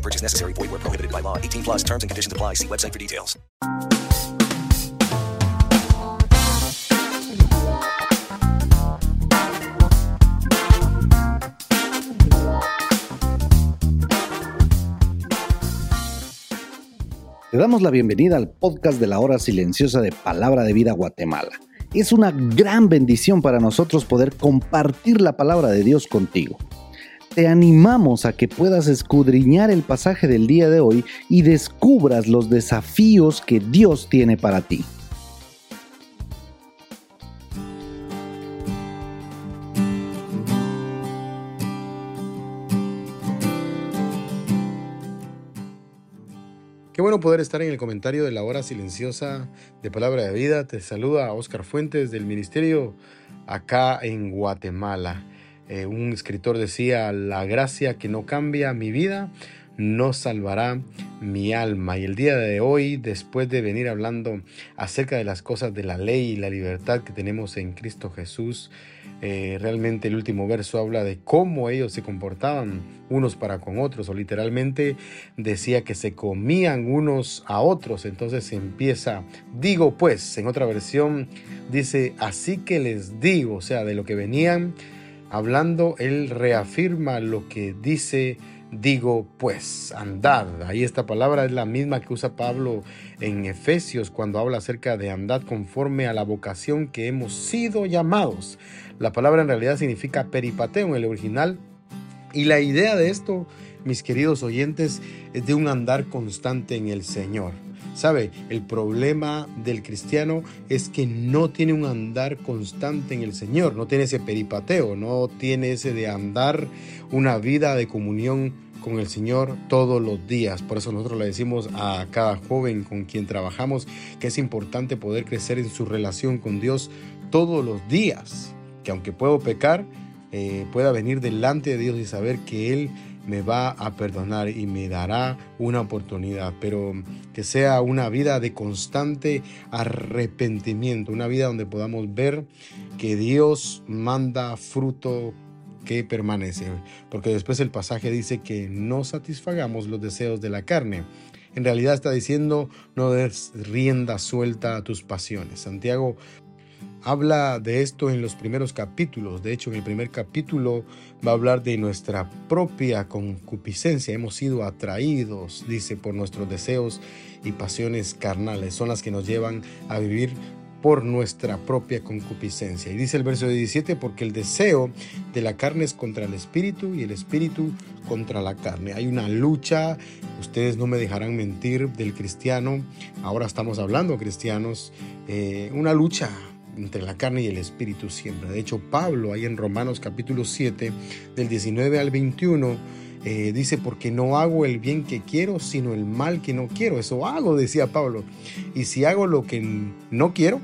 No purchase necessary. Void where prohibited by law. 18 plus terms and conditions apply. See website for details. Te damos la bienvenida al podcast de la hora silenciosa de Palabra de Vida Guatemala. Es una gran bendición para nosotros poder compartir la palabra de Dios contigo. Te animamos a que puedas escudriñar el pasaje del día de hoy y descubras los desafíos que Dios tiene para ti. Qué bueno poder estar en el comentario de la hora silenciosa de Palabra de Vida. Te saluda Oscar Fuentes del Ministerio acá en Guatemala. Eh, un escritor decía, la gracia que no cambia mi vida no salvará mi alma. Y el día de hoy, después de venir hablando acerca de las cosas de la ley y la libertad que tenemos en Cristo Jesús, eh, realmente el último verso habla de cómo ellos se comportaban unos para con otros, o literalmente decía que se comían unos a otros. Entonces empieza, digo pues, en otra versión dice, así que les digo, o sea, de lo que venían hablando, él reafirma lo que dice digo pues, andad. Ahí esta palabra es la misma que usa Pablo en Efesios cuando habla acerca de andad conforme a la vocación que hemos sido llamados. La palabra en realidad significa peripateo en el original. Y la idea de esto, mis queridos oyentes, es de un andar constante en el Señor. ¿Sabe? El problema del cristiano es que no tiene un andar constante en el Señor, no tiene ese peripateo, no tiene ese de andar una vida de comunión con el Señor todos los días. Por eso nosotros le decimos a cada joven con quien trabajamos que es importante poder crecer en su relación con Dios todos los días. Que aunque puedo pecar, eh, pueda venir delante de Dios y saber que Él me va a perdonar y me dará una oportunidad, pero que sea una vida de constante arrepentimiento, una vida donde podamos ver que Dios manda fruto que permanece, porque después el pasaje dice que no satisfagamos los deseos de la carne. En realidad está diciendo no des rienda suelta a tus pasiones. Santiago habla de esto en los primeros capítulos. De hecho, en el primer capítulo va a hablar de nuestra propia concupiscencia. Hemos sido atraídos, dice, por nuestros deseos y pasiones carnales. Son las que nos llevan a vivir por nuestra propia concupiscencia. Y dice el verso 17, porque el deseo de la carne es contra el espíritu y el espíritu contra la carne. Hay una lucha, ustedes no me dejarán mentir, del cristiano. Ahora estamos hablando cristianos, eh, una lucha entre la carne y el espíritu siempre. De hecho, Pablo, ahí en Romanos capítulo 7, del 19 al 21, eh, dice, porque no hago el bien que quiero, sino el mal que no quiero. Eso hago, decía Pablo. Y si hago lo que no quiero,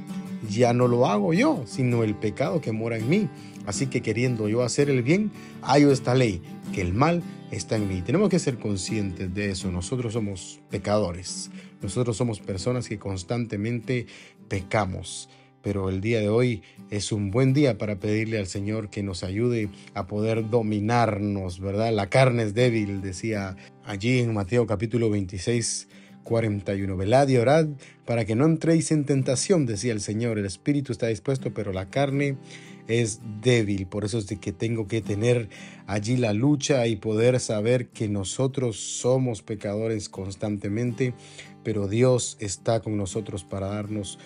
ya no lo hago yo, sino el pecado que mora en mí. Así que queriendo yo hacer el bien, hallo esta ley, que el mal está en mí. Tenemos que ser conscientes de eso. Nosotros somos pecadores. Nosotros somos personas que constantemente pecamos pero el día de hoy es un buen día para pedirle al Señor que nos ayude a poder dominarnos, ¿verdad? La carne es débil, decía allí en Mateo capítulo 26. 41. Velad y orad para que no entréis en tentación, decía el Señor. El espíritu está dispuesto, pero la carne es débil. Por eso es de que tengo que tener allí la lucha y poder saber que nosotros somos pecadores constantemente, pero Dios está con nosotros para darnos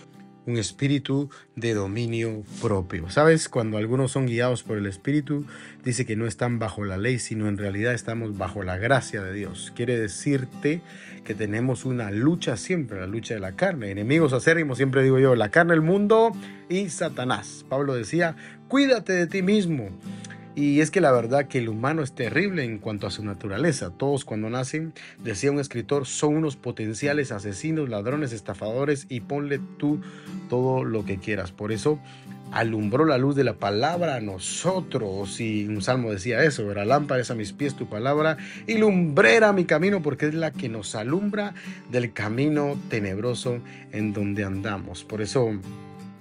un espíritu de dominio propio. ¿Sabes? Cuando algunos son guiados por el espíritu, dice que no están bajo la ley, sino en realidad estamos bajo la gracia de Dios. Quiere decirte que tenemos una lucha siempre, la lucha de la carne. Enemigos acérrimos, siempre digo yo, la carne, el mundo y Satanás. Pablo decía, cuídate de ti mismo. Y es que la verdad que el humano es terrible en cuanto a su naturaleza. Todos cuando nacen, decía un escritor, son unos potenciales asesinos, ladrones, estafadores y ponle tú todo lo que quieras. Por eso alumbró la luz de la palabra a nosotros. Y un salmo decía eso, era lámpara a mis pies tu palabra y lumbrera mi camino porque es la que nos alumbra del camino tenebroso en donde andamos. Por eso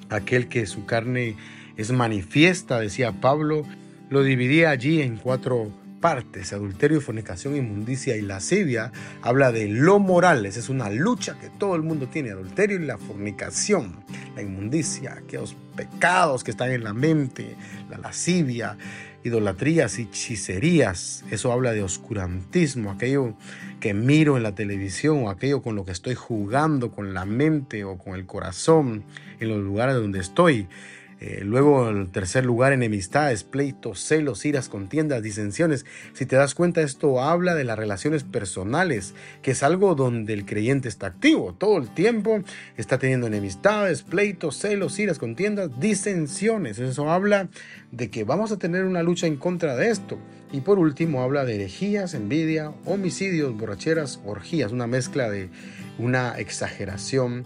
aquel que su carne es manifiesta, decía Pablo, lo dividía allí en cuatro partes, adulterio, fornicación, inmundicia y lascivia, habla de lo moral, esa es una lucha que todo el mundo tiene, adulterio y la fornicación, la inmundicia, aquellos pecados que están en la mente, la lascivia, idolatrías y hechicerías, eso habla de oscurantismo, aquello que miro en la televisión o aquello con lo que estoy jugando con la mente o con el corazón en los lugares donde estoy. Eh, luego, en tercer lugar, enemistades, pleitos, celos, iras, contiendas, disensiones. Si te das cuenta, esto habla de las relaciones personales, que es algo donde el creyente está activo. Todo el tiempo está teniendo enemistades, pleitos, celos, iras, contiendas, disensiones. Eso habla de que vamos a tener una lucha en contra de esto. Y por último, habla de herejías, envidia, homicidios, borracheras, orgías, una mezcla de una exageración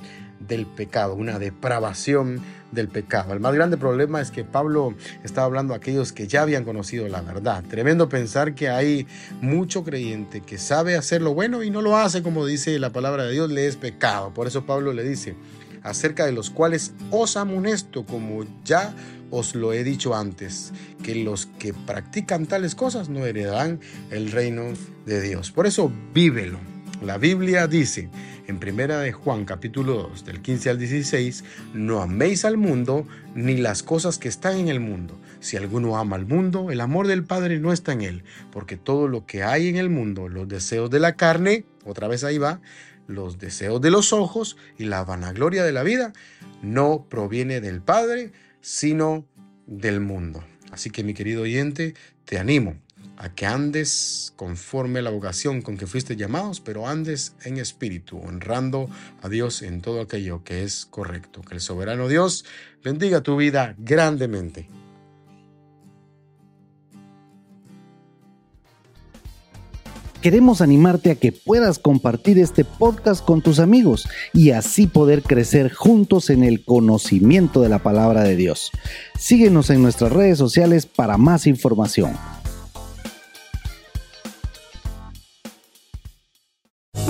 del pecado, una depravación del pecado. El más grande problema es que Pablo estaba hablando a aquellos que ya habían conocido la verdad. Tremendo pensar que hay mucho creyente que sabe hacer lo bueno y no lo hace como dice la palabra de Dios, le es pecado. Por eso Pablo le dice, acerca de los cuales os amonesto, como ya os lo he dicho antes, que los que practican tales cosas no heredarán el reino de Dios. Por eso vívelo. La Biblia dice, en primera de Juan capítulo 2 del 15 al 16, no améis al mundo ni las cosas que están en el mundo. Si alguno ama al mundo, el amor del Padre no está en él, porque todo lo que hay en el mundo, los deseos de la carne, otra vez ahí va, los deseos de los ojos y la vanagloria de la vida, no proviene del Padre, sino del mundo. Así que mi querido oyente, te animo a que andes conforme a la vocación con que fuiste llamados, pero andes en espíritu, honrando a Dios en todo aquello que es correcto. Que el soberano Dios bendiga tu vida grandemente. Queremos animarte a que puedas compartir este podcast con tus amigos y así poder crecer juntos en el conocimiento de la palabra de Dios. Síguenos en nuestras redes sociales para más información.